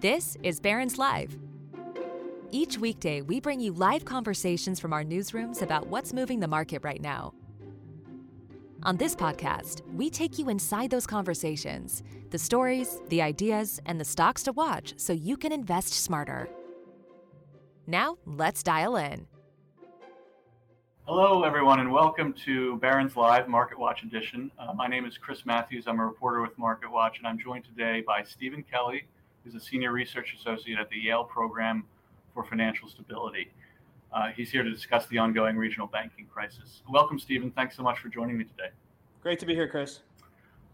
This is Barron's Live. Each weekday, we bring you live conversations from our newsrooms about what's moving the market right now. On this podcast, we take you inside those conversations the stories, the ideas, and the stocks to watch so you can invest smarter. Now, let's dial in. Hello, everyone, and welcome to Barron's Live MarketWatch Edition. Uh, my name is Chris Matthews. I'm a reporter with MarketWatch, and I'm joined today by Steven Kelly, who's a senior research associate at the Yale Program for Financial Stability. Uh, he's here to discuss the ongoing regional banking crisis. Welcome, Steven. Thanks so much for joining me today. Great to be here, Chris.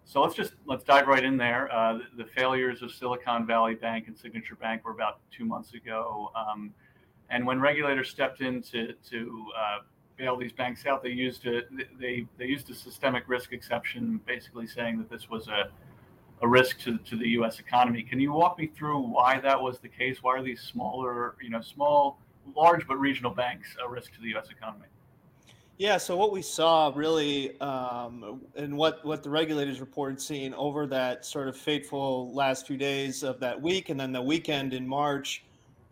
So let's just let's dive right in there. Uh, the, the, failures of Silicon Valley Bank and Signature Bank were about two months ago, um, and when regulators stepped in to to uh, bail these banks out, they used a they they used a systemic risk exception, basically saying that this was a a risk to, to the U.S. economy. Can you walk me through why that was the case? Why are these smaller, you know, small, large but regional banks a risk to the U.S. economy? Yeah, so what we saw really, um, and what what the regulators reported seeing over that sort of fateful last few days of that week, and then the weekend in March,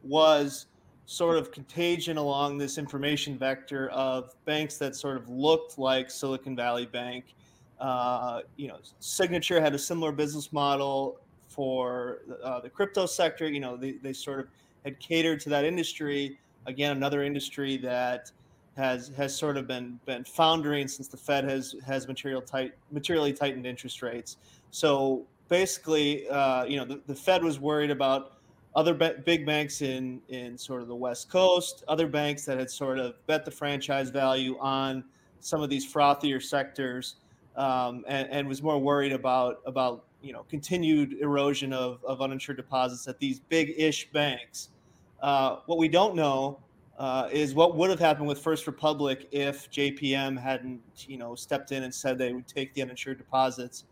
was sort of contagion along this information vector of banks that sort of looked like Silicon Valley Bank uh, you know, Signature had a similar business model for uh, the crypto sector. You know, they, they sort of had catered to that industry. Again, another industry that has has sort of been been foundering since the Fed has has material tight materially tightened interest rates. So basically, uh, you know, the, the Fed was worried about other ba- big banks in in sort of the West Coast, other banks that had sort of bet the franchise value on some of these frothier sectors um, and, and, was more worried about about you know continued erosion of, of uninsured deposits at these big-ish banks. Uh, what we don't know uh, is what would have happened with First Republic if JPM hadn't you know stepped in and said they would take the uninsured deposits.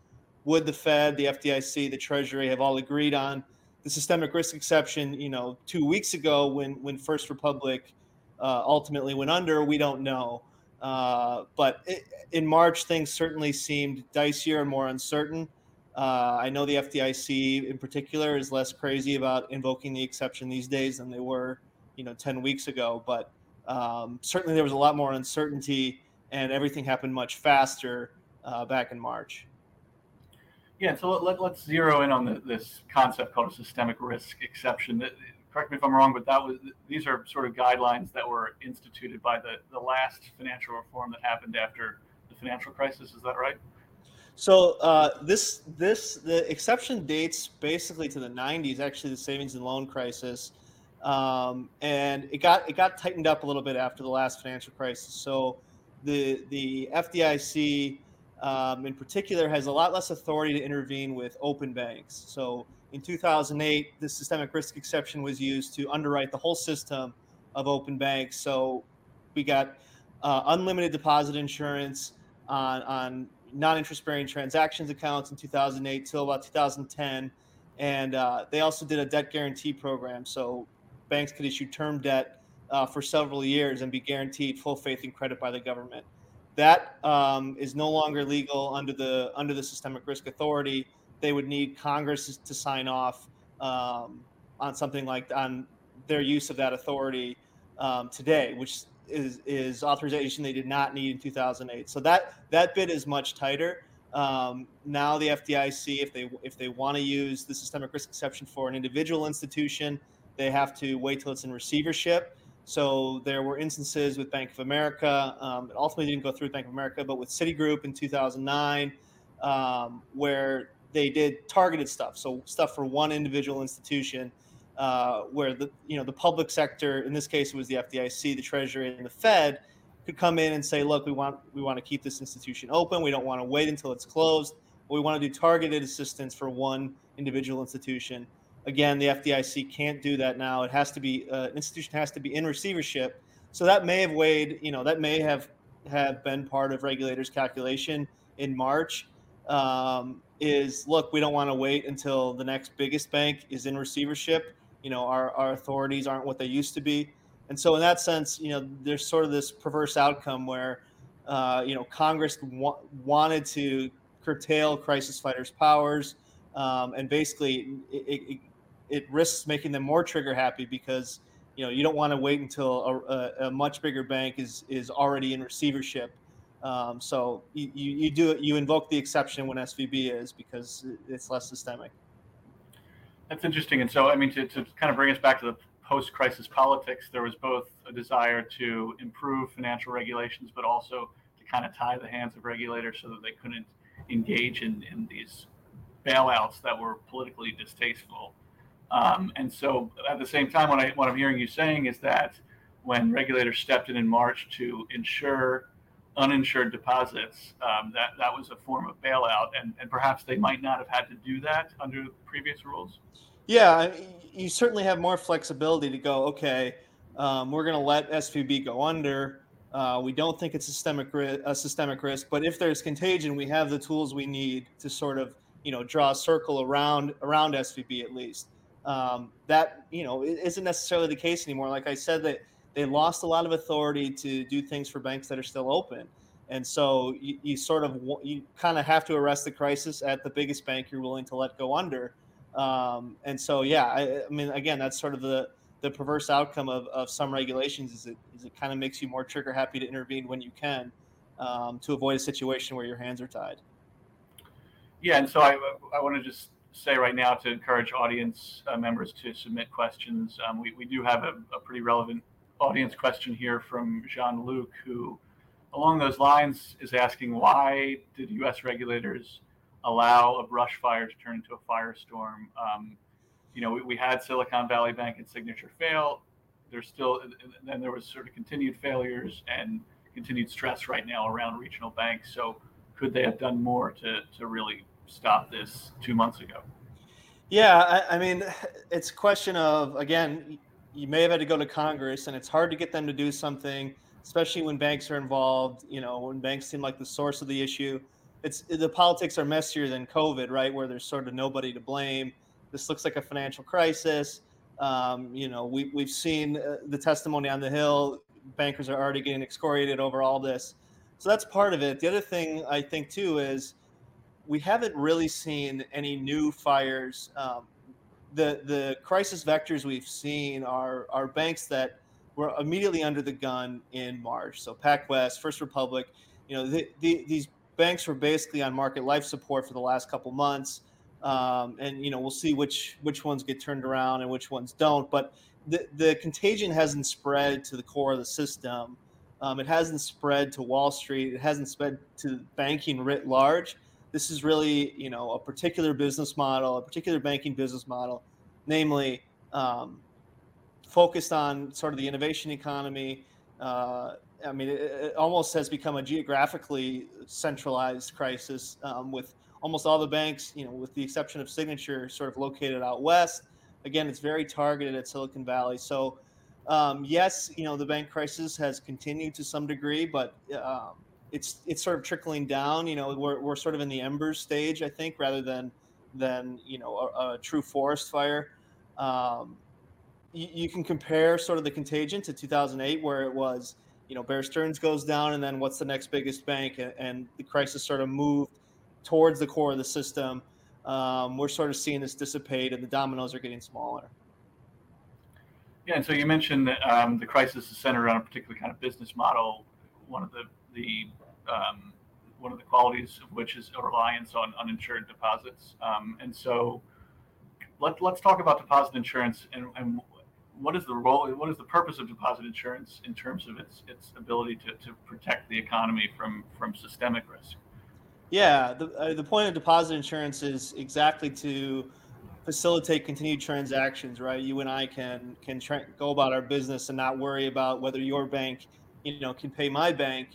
Would the Fed, the FDIC, the Treasury have all agreed on the systemic risk exception? You know, two weeks ago when when First Republic uh, ultimately went under, we don't know. Uh, but it, in March, things certainly seemed dicier and more uncertain. Uh, I know the FDIC in particular is less crazy about invoking the exception these days than they were, you know, 10 weeks ago. But um, certainly there was a lot more uncertainty and everything happened much faster uh, back in March. Yeah, so let, us zero in on the, this concept called a systemic risk exception correct me if I'm wrong, but that was these are sort of guidelines that were instituted by the the last financial reform that happened after the financial crisis. Is that right? So uh, this this the exception dates basically to the 90s, actually the savings and loan crisis, um, and it got it got tightened up a little bit after the last financial crisis. So the the FDIC um, in particular has a lot less authority to intervene with open banks. So in 2008, the systemic risk exception was used to underwrite the whole system of open banks. So we got uh, unlimited deposit insurance on, on non-interest bearing transactions accounts in 2008 till about 2010. And uh, they also did a debt guarantee program. So banks could issue term debt uh, for several years and be guaranteed full faith and credit by the government. That um, is no longer legal under the under the Systemic Risk Authority they would need Congress to sign off um, on something like on their use of that authority um, today, which is is authorization they did not need in 2008. So that that bit is much tighter. Um, now the FDIC, if they if they want to use the systemic risk exception for an individual institution, they have to wait till it's in receivership. So there were instances with Bank of America. Um, it ultimately didn't go through Bank of America, but with Citigroup in 2009, um, where they did targeted stuff, so stuff for one individual institution, uh, where the you know the public sector, in this case it was the FDIC, the Treasury, and the Fed, could come in and say, look, we want we want to keep this institution open. We don't want to wait until it's closed. We want to do targeted assistance for one individual institution. Again, the FDIC can't do that now. It has to be uh, an institution has to be in receivership. So that may have weighed, you know, that may have have been part of regulators' calculation in March. Um, is look, we don't want to wait until the next biggest bank is in receivership. You know, our, our authorities aren't what they used to be. And so, in that sense, you know, there's sort of this perverse outcome where, uh, you know, Congress wa- wanted to curtail crisis fighters' powers, um, and basically, it, it, it risks making them more trigger happy because you know you don't want to wait until a, a, much bigger bank is is already in receivership. Um, so you, you do. You invoke the exception when SVB is because it's less systemic. That's interesting. And so, I mean, to, to kind of bring us back to the post-crisis politics, there was both a desire to improve financial regulations, but also to kind of tie the hands of regulators so that they couldn't engage in, in these bailouts that were politically distasteful. Um, and so, at the same time, what, I, what I'm hearing you saying is that when regulators stepped in in March to ensure uninsured deposits, um, that that was a form of bailout, and, and perhaps they might not have had to do that under previous rules. Yeah, you certainly have more flexibility to go. Okay, um, we're going to let SVB go under. Uh, we don't think it's systemic a systemic risk, but if there's contagion, we have the tools we need to sort of you know draw a circle around around SVB at least. Um, that you know isn't necessarily the case anymore. Like I said, that they lost a lot of authority to do things for banks that are still open, and so you, you sort of you kind of have to arrest the crisis at the biggest bank you're willing to let go under. Um, and so yeah, I, I mean again, that's sort of the the perverse outcome of, of some regulations is it is it kind of makes you more trigger happy to intervene when you can um, to avoid a situation where your hands are tied. Yeah, and so I, I want to just say right now to encourage audience uh, members to submit questions. Um, we, we do have a, a, pretty relevant audience question here from Jean Luc, who, along those lines, is asking why did U.S. regulators allow a brush fire to turn into a firestorm? Um, you know, we, we had Silicon Valley Bank and Signature fail. There's still, then there was sort of continued failures and continued stress right now around regional banks. So could they have done more to, to really stop this two months ago? Yeah, I, I mean, it's a question of, again, you may have had to go to Congress and it's hard to get them to do something, especially when banks are involved, you know, when banks seem like the source of the issue. It's the politics are messier than COVID, right? Where there's sort of nobody to blame this looks like a financial crisis. Um, you know, we, we've seen uh, the testimony on the Hill. Bankers are already getting excoriated over all this. So that's part of it. The other thing I think, too, is we haven't really seen any new fires. Um, the, the crisis vectors we've seen are, are banks that were immediately under the gun in March. So PacWest, First Republic, you know, the, the, these banks were basically on market life support for the last couple months um, and you know we'll see which which ones get turned around and which ones don't. But the the contagion hasn't spread to the core of the system. Um, it hasn't spread to Wall Street. It hasn't spread to banking writ large. This is really you know a particular business model, a particular banking business model, namely um, focused on sort of the innovation economy. Uh, I mean, it, it, almost has become a geographically centralized crisis um, with almost all the banks, you know, with the exception of Signature, sort of located out west. Again, it's very targeted at Silicon Valley. So, um, yes, you know, the bank crisis has continued to some degree, but um, it's it's sort of trickling down. You know, we're, we're sort of in the embers stage, I think, rather than than you know a, a true forest fire. Um, you, you can compare sort of the contagion to 2008, where it was, you know, Bear Stearns goes down, and then what's the next biggest bank, and, and the crisis sort of moved towards the core of the system, um, we're sort of seeing this dissipate and the dominoes are getting smaller. Yeah, and so you mentioned that um, the crisis is centered on a particular kind of business model. One of the the um, one of the qualities of which is a reliance on uninsured deposits. Um, and so, let, let's talk about deposit insurance and, and what is the role, what is the purpose of deposit insurance in terms of its its ability to, to protect the economy from from systemic risk? Yeah, the, uh, the point of deposit insurance is exactly to facilitate continued transactions, right? You and I can can tra- go about our business and not worry about whether your bank, you know, can pay my bank.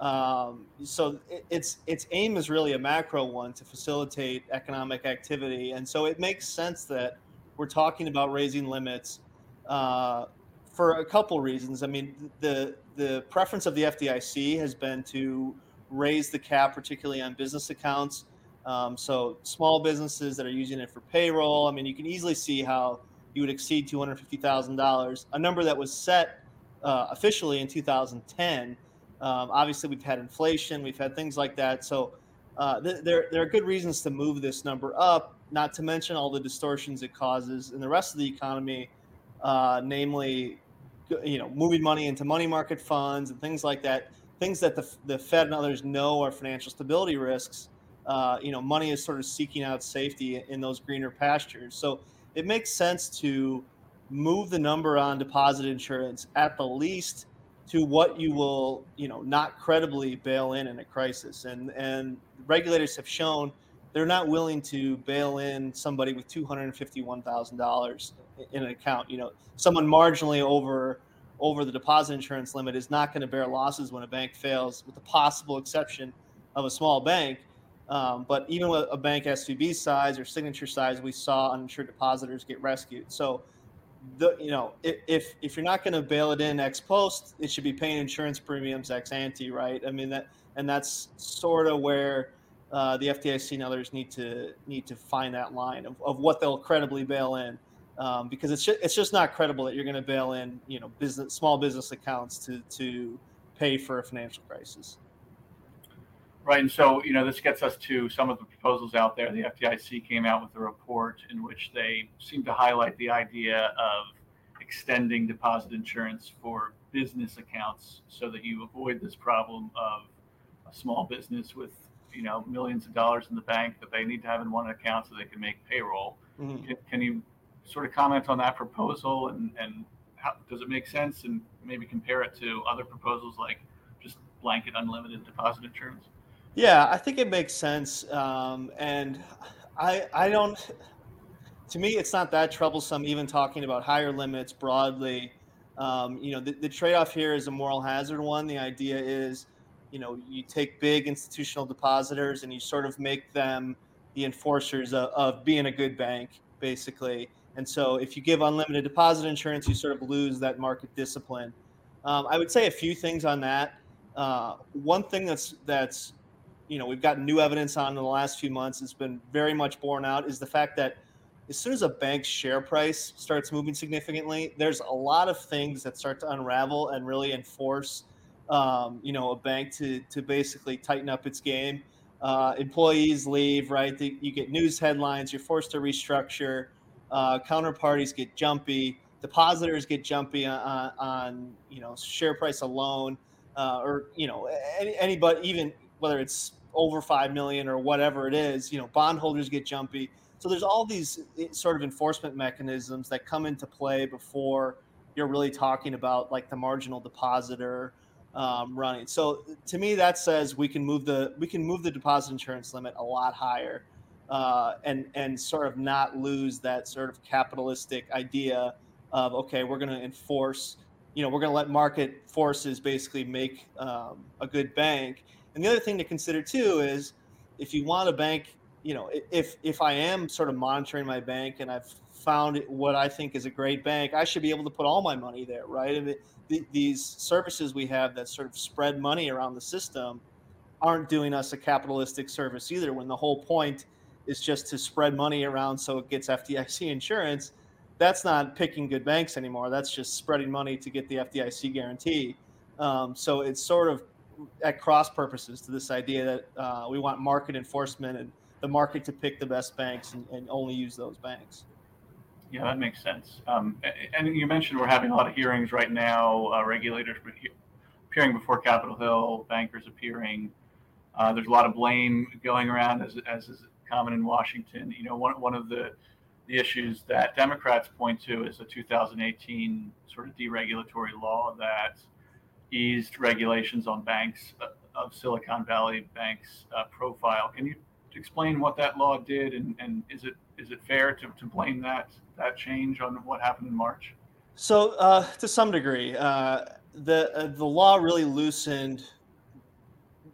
Um, so it, its its aim is really a macro one to facilitate economic activity, and so it makes sense that we're talking about raising limits uh, for a couple reasons. I mean, the the preference of the FDIC has been to raise the cap, particularly on business accounts. Um, so small businesses that are using it for payroll. I mean, you can easily see how you would exceed two hundred fifty thousand dollars, a number that was set uh, officially in 2010. Um, obviously, we've had inflation, we've had things like that. So uh, th- there there are good reasons to move this number up. not to mention all the distortions it causes in the rest of the economy, uh, namely, you know, moving money into money market funds and things like that. Things that the, the Fed and others know are financial stability risks. Uh, you know, money is sort of seeking out safety in those greener pastures. So it makes sense to move the number on deposit insurance at the least to what you will, you know, not credibly bail in in a crisis. And and regulators have shown they're not willing to bail in somebody with two hundred and fifty-one thousand dollars in an account. You know, someone marginally over over the deposit insurance limit is not going to bear losses when a bank fails, with the possible exception of a small bank. Um, but even with a bank SVB size or signature size, we saw uninsured depositors get rescued. So, the you know if if you're not going to bail it in ex post, it should be paying insurance premiums ex ante, right? I mean that, and that's sort of where uh, the FDIC and others need to need to find that line of, of what they'll credibly bail in, um, because it's just, it's just not credible that you're going to bail in you know business small business accounts to to pay for a financial crisis. Right, and so you know this gets us to some of the proposals out there. The FDIC came out with a report in which they seem to highlight the idea of extending deposit insurance for business accounts so that you avoid this problem of a small business with you know millions of dollars in the bank that they need to have in one account so they can make payroll. Mm-hmm. Can, can, you sort of comment on that proposal and and how does it make sense and maybe compare it to other proposals like just blanket unlimited deposit insurance? Yeah, I think it makes sense, um, and I I don't. To me, it's not that troublesome even talking about higher limits broadly. Um, you know, the, the trade-off here is a moral hazard one. The idea is you know you take big institutional depositors and you sort of make them the enforcers of, of, being a good bank basically and so if you give unlimited deposit insurance you sort of lose that market discipline um, i would say a few things on that uh, one thing that's that's you know we've gotten new evidence on in the last few months it's been very much borne out is the fact that as soon as a bank's share price starts moving significantly there's a lot of things that start to unravel and really enforce um, you know, a bank to to basically tighten up its game. Uh, employees leave, right? The, you get news headlines. You're forced to restructure. Uh, counterparties get jumpy. Depositors get jumpy on, on you know share price alone, uh, or you know any, anybody even whether it's over five million or whatever it is. You know bondholders get jumpy. So there's all these eh, sort of enforcement mechanisms that come into play before you're really talking about like the marginal depositor um, running. So to me, that says we can move the we can move the deposit insurance limit a lot higher, uh, and and sort of not lose that sort of capitalistic idea of okay, we're going to enforce, you know, we're going to let market forces basically make um, a good bank. And the other thing to consider too is if you want a bank, you know, if if I am sort of monitoring my bank and I've found what I think is a great bank, I should be able to put all my money there, right? I mean, th- these services we have that sort of spread money around the system aren't doing us a capitalistic service either. When the whole point is just to spread money around so it gets FDIC insurance, that's not picking good banks anymore. That's just spreading money to get the FDIC guarantee. Um, so it's sort of at cross purposes to this idea that uh, we want market enforcement and the market to pick the best banks and, and only use those banks. Yeah, that makes sense. Um, and you mentioned we're having a lot of hearings right now. Uh, regulators appearing before Capitol Hill, bankers appearing. Uh, there's a lot of blame going around, as, as is common in Washington. You know, one one of the the issues that Democrats point to is a 2018 sort of deregulatory law that eased regulations on banks uh, of Silicon Valley banks' uh, profile. Can you explain what that law did, and, and is it is it fair to, to blame that that change on what happened in March? So, uh, to some degree, uh, the uh, the law really loosened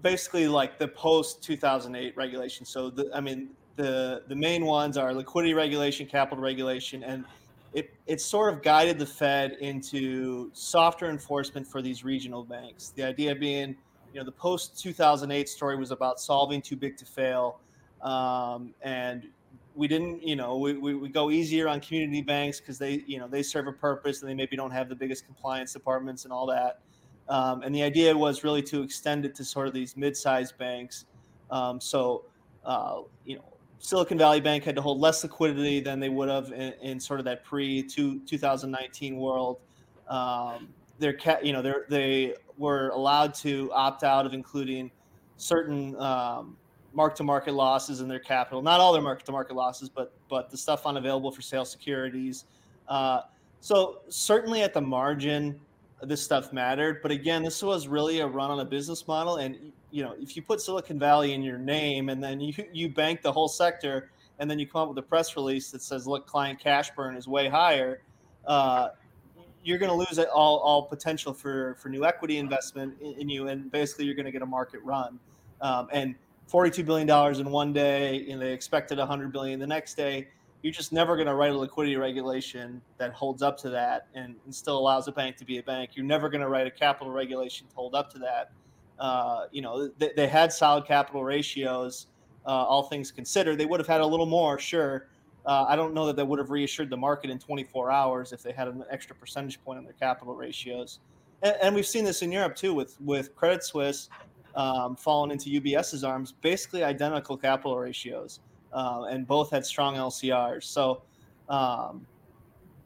basically like the post 2008 regulation. So, the, I mean, the the main ones are liquidity regulation, capital regulation, and it sort of guided the Fed into softer enforcement for these regional banks. The idea being, you know, the post 2008 story was about solving too big to fail, um, and we didn't, you know, we, we, we go easier on community banks because they, you know, they serve a purpose and they maybe don't have the biggest compliance departments and all that. Um, and the idea was really to extend it to sort of these mid-sized banks. Um, so, uh, you know, Silicon Valley Bank had to hold less liquidity than they would have in, in sort of that pre 2019 world. Um, they're you know they they were allowed to opt out of including certain um, mark to market losses in their capital. Not all their mark to market losses, but but the stuff unavailable for sale securities. Uh, so certainly at the margin, this stuff mattered. But again, this was really a run on a business model, and you know, if you put Silicon Valley in your name and then you you bank the whole sector, and then you come up with a press release that says, "Look, client cash burn is way higher," uh, you're going to lose all all potential for for new equity investment in, in you, and basically you're going to get a market run. Um, and 42 billion dollars in one day, and they expected 100 billion the next day. You're just never going to write a liquidity regulation that holds up to that and, and still allows a bank to be a bank. You're never going to write a capital regulation to hold up to that. Uh, you know, they, they, had solid capital ratios, uh, all things considered. They would have had a little more, sure. Uh, I don't know that they would have reassured the market in 24 hours if they had an extra percentage point on their capital ratios. And, and we've seen this in Europe too, with with Credit Suisse um, falling into UBS's arms, basically identical capital ratios, uh, and both had strong LCRs. So um,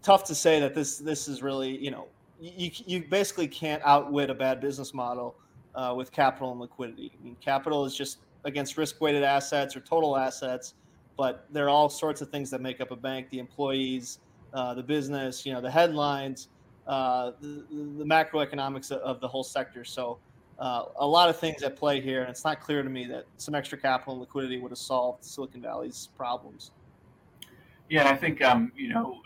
tough to say that this this is really you know you, you basically can't outwit a bad business model uh, with capital and liquidity. I mean, capital is just against risk-weighted assets or total assets, but there are all sorts of things that make up a bank: the employees, uh, the business, you know, the headlines, uh, the, the, macroeconomics of, the whole sector. So. Uh, a lot of things at play here, and it's not clear to me that some extra capital and liquidity would have solved Silicon Valley's problems. Yeah, I think um, you know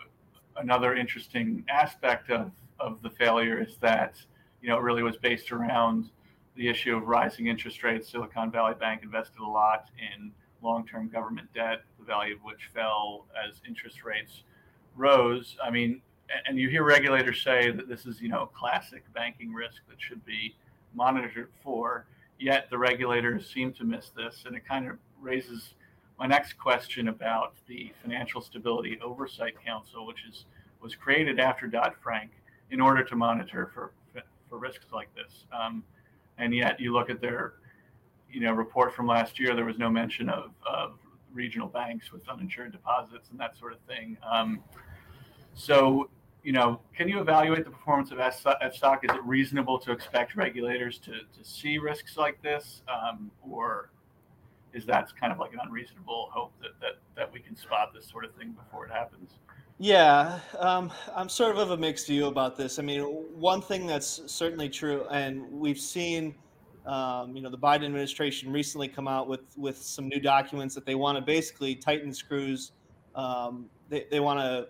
another interesting aspect of of the failure is that you know it really was based around the issue of rising interest rates, Silicon Valley Bank invested a lot in long-term government debt, the value of which fell as interest rates rose. I mean, and you hear regulators say that this is, you know, classic banking risk that should be monitored for. Yet the regulators seem to miss this, and it kind of raises my next question about the Financial Stability Oversight Council, which is was created after Dodd Frank in order to monitor for for risks like this. Um, and yet you look at their you know report from last year there was no mention of, of regional banks with uninsured deposits and that sort of thing. Um, so you know can you evaluate the performance of FSOC is it reasonable to expect regulators to, to see risks like this? Um, or is that kind of like an unreasonable hope that, that that we can spot this sort of thing before it happens yeah, um, I'm sort of of a mixed view about this. I mean, one thing that's certainly true, and we've seen, um, you know, the Biden administration recently come out with with some new documents that they want to basically tighten screws. Um, they they want to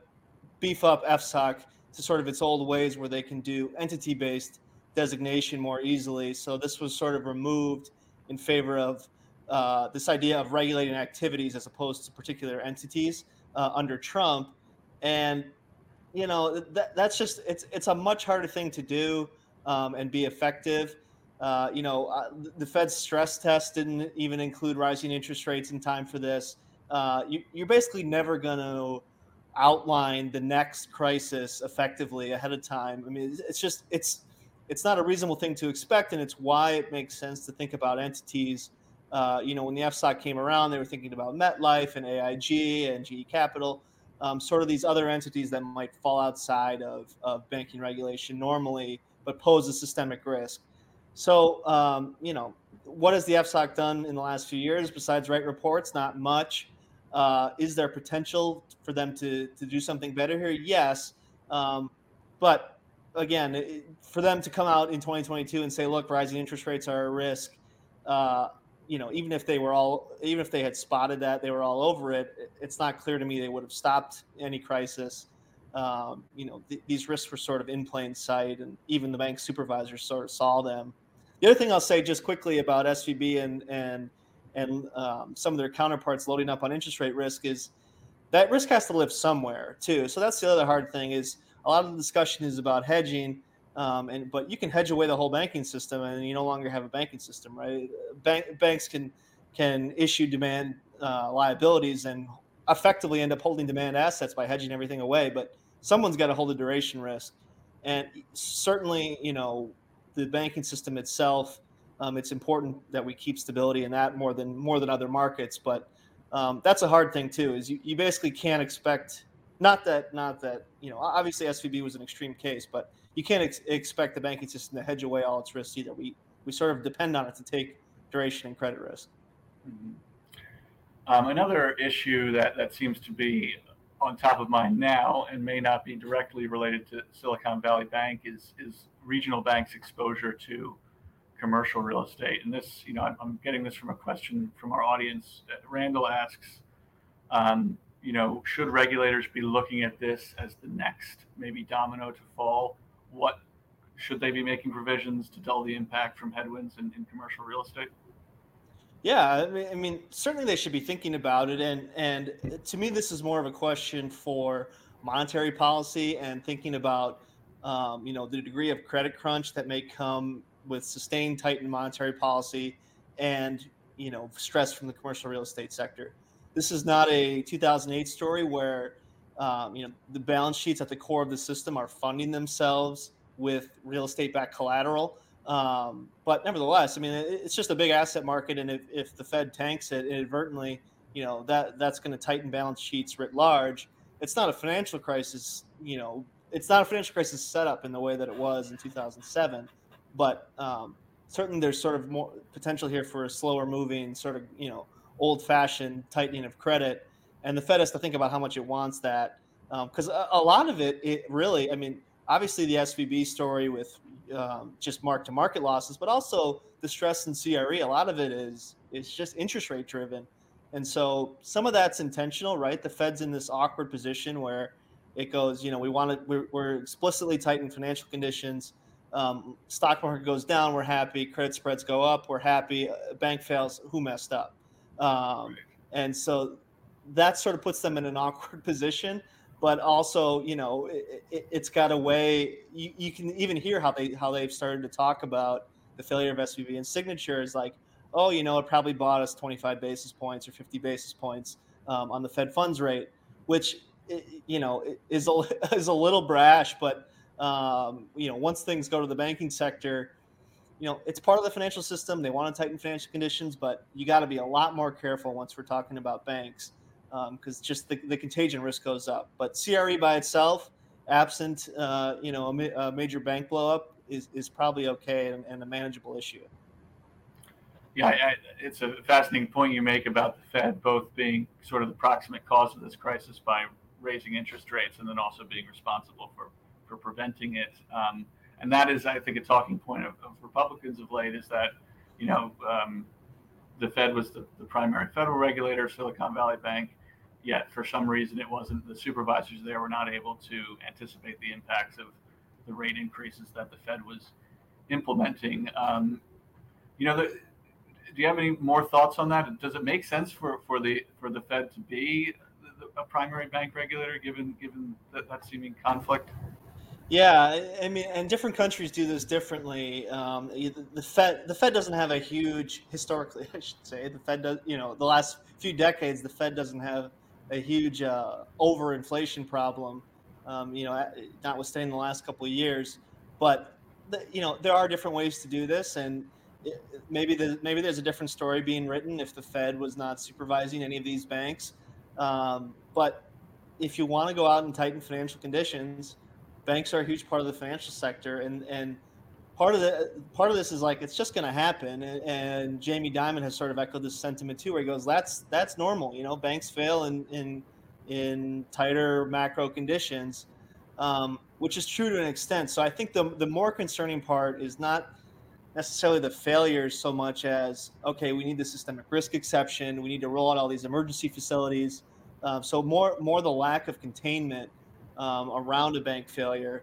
beef up FSOC to sort of its old ways, where they can do entity based designation more easily. So this was sort of removed in favor of uh, this idea of regulating activities as opposed to particular entities uh, under Trump and you know that, that's just it's it's a much harder thing to do um, and be effective. Uh, you know, uh, the Fed's stress test didn't even include rising interest rates in time for this. Uh, you, you're basically never going to outline the next crisis effectively ahead of time. I mean, it's just it's it's not a reasonable thing to expect, and it's why it makes sense to think about entities. Uh, you know, when the FSOC came around, they were thinking about MetLife and AIG and GE Capital um, sort of these other entities that might fall outside of, of banking regulation normally, but pose a systemic risk. So, um, you know, what has the FSOC done in the last few years besides write reports? Not much. Uh, is there potential for them to, to do something better here? Yes. Um, but again, it, for them to come out in 2022 and say, look, rising interest rates are a risk, uh, you know, even if they were all, even if they had spotted that, they were all over it. It's not clear to me they would have stopped any crisis. Um, you know, th- these risks were sort of in plain sight, and even the bank supervisors sort of saw them. The other thing I'll say just quickly about SVB and and and um, some of their counterparts loading up on interest rate risk is that risk has to live somewhere too. So that's the other hard thing is a lot of the discussion is about hedging um, and but you can hedge away the whole banking system, and you no longer have a banking system, right? Bank, banks can can issue demand uh, liabilities and effectively end up holding demand assets by hedging everything away. But someone's got to hold the duration risk, and certainly, you know, the banking system itself. Um, it's important that we keep stability in that more than more than other markets, but um, that's a hard thing too. Is you, you basically can't expect not that not that you know obviously SVB was an extreme case, but you can't ex- expect the banking system to hedge away all its risks either. We we sort of depend on it to take duration and credit risk. Mm-hmm. Um, another issue that that seems to be on top of mind now and may not be directly related to Silicon Valley Bank is is regional banks' exposure to commercial real estate. And this, you know, I'm, I'm getting this from a question from our audience. Randall asks, um, you know, should regulators be looking at this as the next maybe domino to fall? What should they be making provisions to dull the impact from headwinds in, in commercial real estate? Yeah, I mean, I mean, certainly they should be thinking about it, and and to me, this is more of a question for monetary policy and thinking about, um, you know, the degree of credit crunch that may come with sustained tightened monetary policy and you know stress from the commercial real estate sector. This is not a 2008 story where um, you know the balance sheets at the core of the system are funding themselves with real estate-backed collateral. Um, but nevertheless, I mean, it's just a big asset market, and if, if the Fed tanks it inadvertently, you know that that's going to tighten balance sheets writ large. It's not a financial crisis, you know. It's not a financial crisis setup in the way that it was in 2007 but um, certainly there's sort of more potential here for a slower moving, sort of you know old fashioned tightening of credit, and the Fed has to think about how much it wants that because um, a, a, lot of it, it really, I mean, obviously the SVB story with um, just mark to market losses, but also the stress in CRE. A lot of it is is just interest rate driven, and so some of that's intentional, right? The Fed's in this awkward position where it goes, you know, we want to, we're, we're explicitly tightening financial conditions um, stock market goes down, we're happy. Credit spreads go up, we're happy. bank fails, who messed up? Um, and so that sort of puts them in an awkward position. But also, you know, it, has it, got a way. You, you, can even hear how they how they've started to talk about the failure of SVB and Signature is like, oh, you know, it probably bought us 25 basis points or 50 basis points um, on the Fed funds rate, which you know is a, is a little brash, but um, you know, once things go to the banking sector, you know, it's part of the financial system. They want to tighten financial conditions, but you got to be a lot more careful once we're talking about banks because um, just the, the contagion risk goes up. But CRE by itself, absent, uh, you know, a, ma- a, major bank blowup, is, is probably okay and, and a manageable issue. Yeah, I, it's a fascinating point you make about the Fed both being sort of the proximate cause of this crisis by raising interest rates and then also being responsible for for preventing it. Um, and that is, I think, a talking point of, of Republicans of late is that, you know, um, the Fed was the, the, primary federal regulator Silicon Valley Bank, yet for some reason it wasn't. The supervisors there were not able to anticipate the impacts of the rate increases that the Fed was implementing. Um, you know, the, do you have any more thoughts on that? Does it make sense for, for the for the Fed to be a primary bank regulator, given given that, that seeming conflict? Yeah, I mean, and different countries do this differently. Um, the Fed, the Fed doesn't have a huge historically, I should say. The Fed does, you know, the last few decades, the Fed doesn't have a huge uh, overinflation problem. Um, you know, notwithstanding the last couple of years, but the, you know, there are different ways to do this, and maybe the, maybe there's a different story being written if the Fed was not supervising any of these banks. Um, but if you want to go out and tighten financial conditions banks are a huge part of the financial sector, and and part of the part of this is like it's just going to happen. And, and, Jamie Dimon has sort of echoed this sentiment too, where he goes, "That's that's normal. You know, banks fail in in in tighter macro conditions." Um, which is true to an extent. So I think the the more concerning part is not necessarily the failures so much as okay, we need the systemic risk exception, we need to roll out all these emergency facilities. Uh, so more more the lack of containment um, around a bank failure,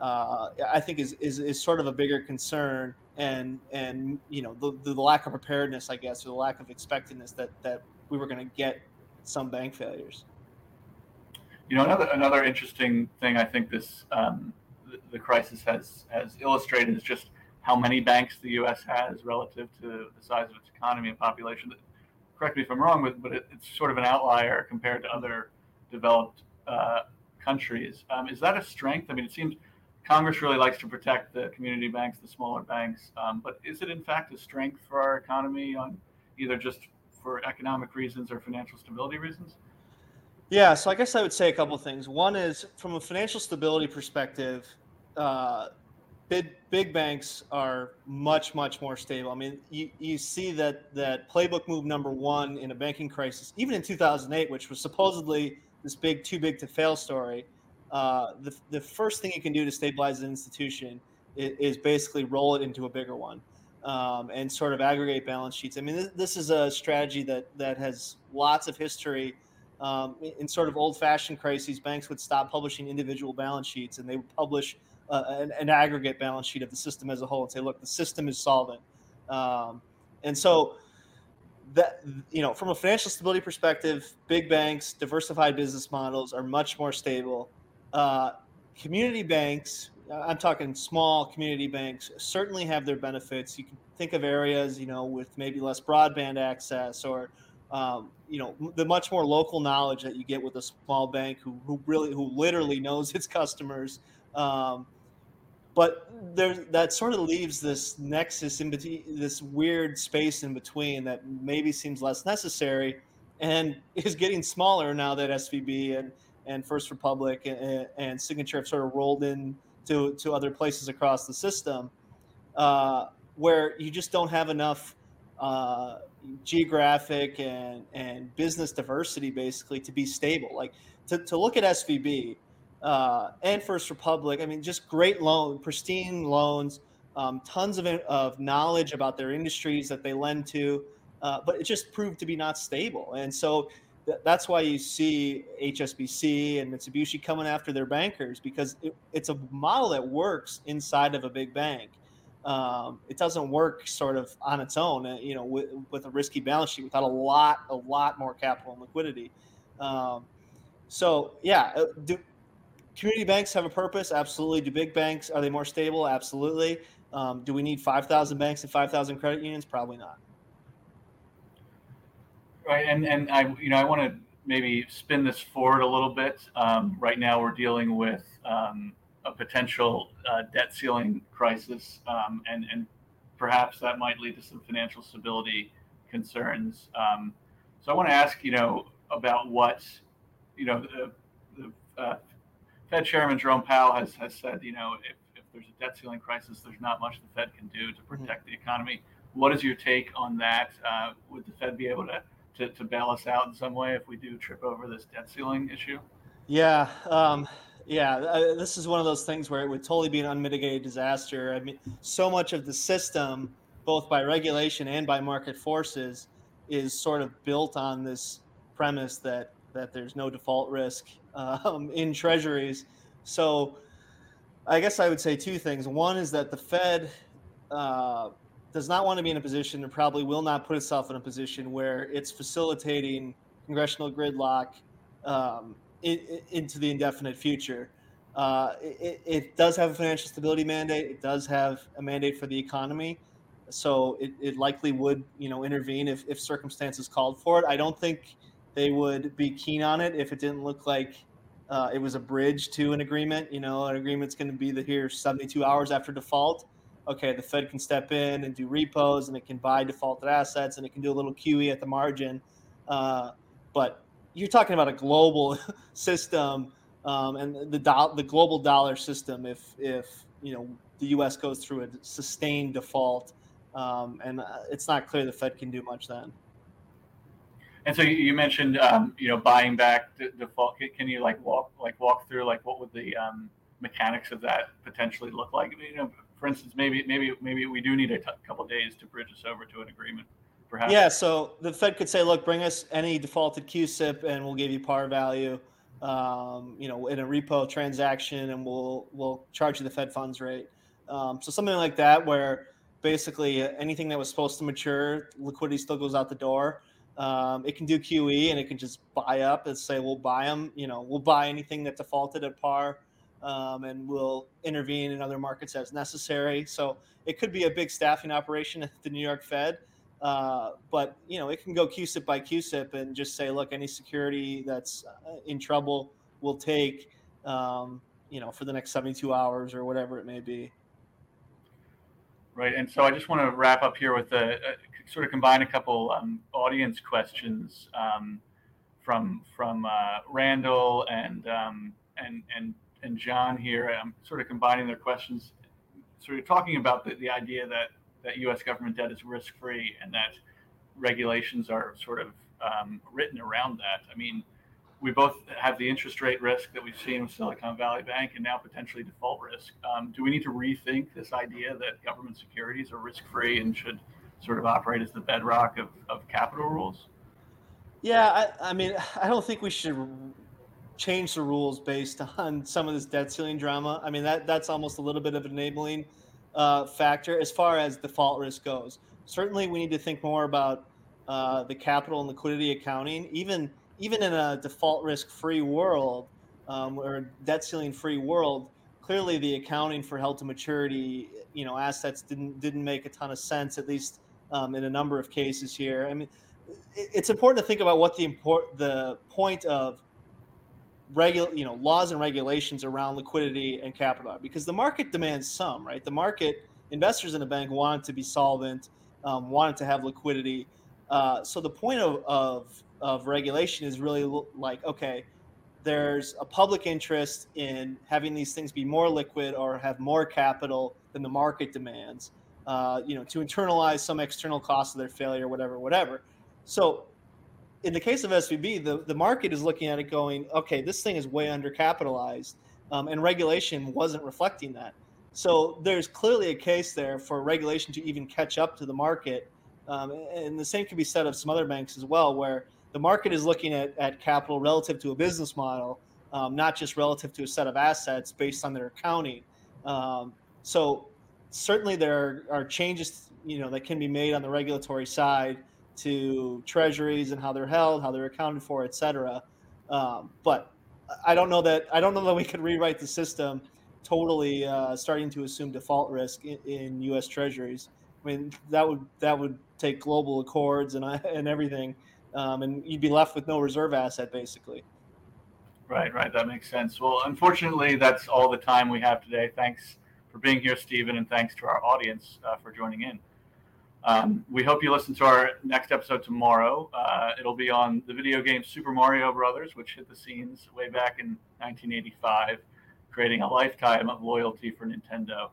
uh, I think is, is, is sort of a bigger concern, and and you know the, the lack of preparedness, I guess, or the lack of expectedness that that we were going to get some bank failures. You know, another another interesting thing I think this um, the, the crisis has has illustrated is just how many banks the U.S. has relative to the size of its economy and population. Correct me if I'm wrong, but it's sort of an outlier compared to other developed uh, countries. Um, is that a strength? I mean, it seems Congress really likes to protect the community banks, the smaller banks, um, but is it in fact a strength for our economy on either just for economic reasons or financial stability reasons? Yeah, so I guess I would say a couple things. One is from a financial stability perspective, uh, big big banks are much much more stable. I mean, you, you see that that playbook move number one in a banking crisis, even in 2008, which was supposedly this big too big to fail story. Uh, the the first thing you can do to stabilize an institution is, is basically roll it into a bigger one. Um, and sort of aggregate balance sheets. I mean, this, this, is a strategy that that has lots of history. Um, in sort of old-fashioned crises, banks would stop publishing individual balance sheets and they would publish uh, an, an, aggregate balance sheet of the system as a whole and say, look, the system is solvent. Um, and so that you know, from a financial stability perspective, big banks, diversified business models are much more stable. Uh, community banks, I'm talking small community banks, certainly have their benefits. You can think of areas, you know, with maybe less broadband access or um, you know the much more local knowledge that you get with a small bank who, who really who literally knows its customers um, but there that sort of leaves this nexus in between this weird space in between that maybe seems less necessary and is getting smaller now that svb and and first republic and, and signature have sort of rolled in to, to other places across the system uh, where you just don't have enough uh, geographic and, and business diversity basically to be stable like to, to look at svb uh, and First Republic. I mean, just great loan, pristine loans, um, tons of, of knowledge about their industries that they lend to, uh, but it just proved to be not stable. And so th- that's why you see HSBC and Mitsubishi coming after their bankers because it, it's a model that works inside of a big bank. Um, it doesn't work sort of on its own, uh, you know, with, with, a risky balance sheet without a lot, a lot more capital and liquidity. Um, so yeah, uh, do, community banks have a purpose? Absolutely. Do big banks are they more stable? Absolutely. Um, do we need 5000 banks and 5000 credit unions? Probably not right and and i you know i want to maybe spin this forward a little bit um, right now we're dealing with um, a potential uh, debt ceiling crisis um, and and perhaps that might lead to some financial stability concerns um, so i want to ask you know about what you know the, the uh, Fed Chairman Jerome Powell has, has said, you know, if, if there's a debt ceiling crisis, there's not much the Fed can do to protect mm-hmm. the economy. What is your take on that? Uh, would the Fed be able to, to, to bail us out in some way if we do trip over this debt ceiling issue? Yeah. Um, yeah. Uh, this is one of those things where it would totally be an unmitigated disaster. I mean, so much of the system, both by regulation and by market forces, is sort of built on this premise that that there's no default risk um, in treasuries. So I guess I would say two things. One is that the Fed uh, does not want to be in a position and probably will not put itself in a position where it's facilitating congressional gridlock um, into the indefinite future. Uh, it, it, does have a financial stability mandate. It does have a mandate for the economy. So it, it likely would, you know, intervene if, if circumstances called for it. I don't think they would be keen on it if it didn't look like uh, it was a bridge to an agreement. You know, an agreement's going to be the here 72 hours after default. Okay, the Fed can step in and do repos, and it can buy defaulted assets, and it can do a little QE at the margin. Uh, but you're talking about a global system um, and the do- the global dollar system. If if you know the U.S. goes through a sustained default, um, and uh, it's not clear the Fed can do much then. And so you mentioned, um, you know, buying back the default. Can you like walk, like walk through, like what would the um, mechanics of that potentially look like? You know, for instance, maybe, maybe, maybe we do need a t- couple days to bridge us over to an agreement. Perhaps. Yeah. So the Fed could say, look, bring us any defaulted CUSIP, and we'll give you par value. Um, you know, in a repo transaction, and we'll we'll charge you the Fed funds rate. Um, so something like that, where basically anything that was supposed to mature, liquidity still goes out the door. Um, it can do QE and it can just buy up and say we'll buy them. You know, we'll buy anything that defaulted at par, um, and we'll intervene in other markets as necessary. So it could be a big staffing operation at the New York Fed. Uh, but you know, it can go CUSIP by CUSIP and just say, look, any security that's uh, in trouble, we'll take. Um, you know, for the next 72 hours or whatever it may be. Right, and so I just want to wrap up here with a, a sort of combine a couple um, audience questions um, from from uh, Randall and um, and and and John here. I'm sort of combining their questions, sort of talking about the, the idea that that U.S. government debt is risk free and that regulations are sort of um, written around that. I mean, we both have the interest rate risk that we've seen with Silicon Valley Bank and now potentially default risk. Um, do we need to rethink this idea that government securities are risk free and should sort of operate as the bedrock of, of capital rules? Yeah, I, I mean, I don't think we should change the rules based on some of this debt ceiling drama. I mean, that that's almost a little bit of an enabling uh, factor as far as default risk goes. Certainly, we need to think more about uh, the capital and liquidity accounting, even even in a default risk free world um, or debt ceiling free world, clearly the accounting for held to maturity, you know, assets didn't didn't make a ton of sense, at least um, in a number of cases here. I mean, it's important to think about what the import the point of regular you know laws and regulations around liquidity and capital. Because the market demands some right? The market investors in a bank want to be solvent um, wanted to have liquidity. Uh, so the point of, of of regulation is really like okay there's a public interest in having these things be more liquid or have more capital than the market demands uh, you know to internalize some external cost of their failure whatever whatever. So in the case of svb the, the market is looking at it going okay this thing is way undercapitalized um, and regulation wasn't reflecting that so there's clearly a case there for regulation to even catch up to the market um, and the same can be said of some other banks as well where the market is looking at, at capital relative to a business model, um, not just relative to a set of assets based on their accounting. Um, so certainly there are, changes, you know, that can be made on the regulatory side to treasuries and how they're held, how they're accounted for, et cetera. Um, but I don't know that I don't know that we could rewrite the system totally uh, starting to assume default risk in, in, U.S. Treasuries. I mean that would that would take global accords and and everything um, and you'd be left with no reserve asset basically. Right, right. That makes sense. Well, unfortunately, that's all the time we have today. Thanks for being here, Steven, and thanks to our audience uh, for joining in. Um, we hope you listen to our next episode tomorrow. Uh, it'll be on the video game Super Mario Brothers, which hit the scenes way back in 1985, creating a lifetime of loyalty for Nintendo.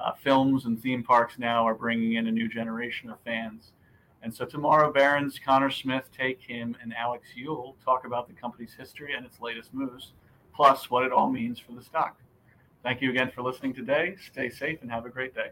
Uh, films and theme parks now are bringing in a new generation of fans. And so tomorrow, Barron's Connor Smith, take him, and Alex Eule talk about the company's history and its latest moves, plus what it all means for the stock. Thank you again for listening today. Stay safe and have a great day.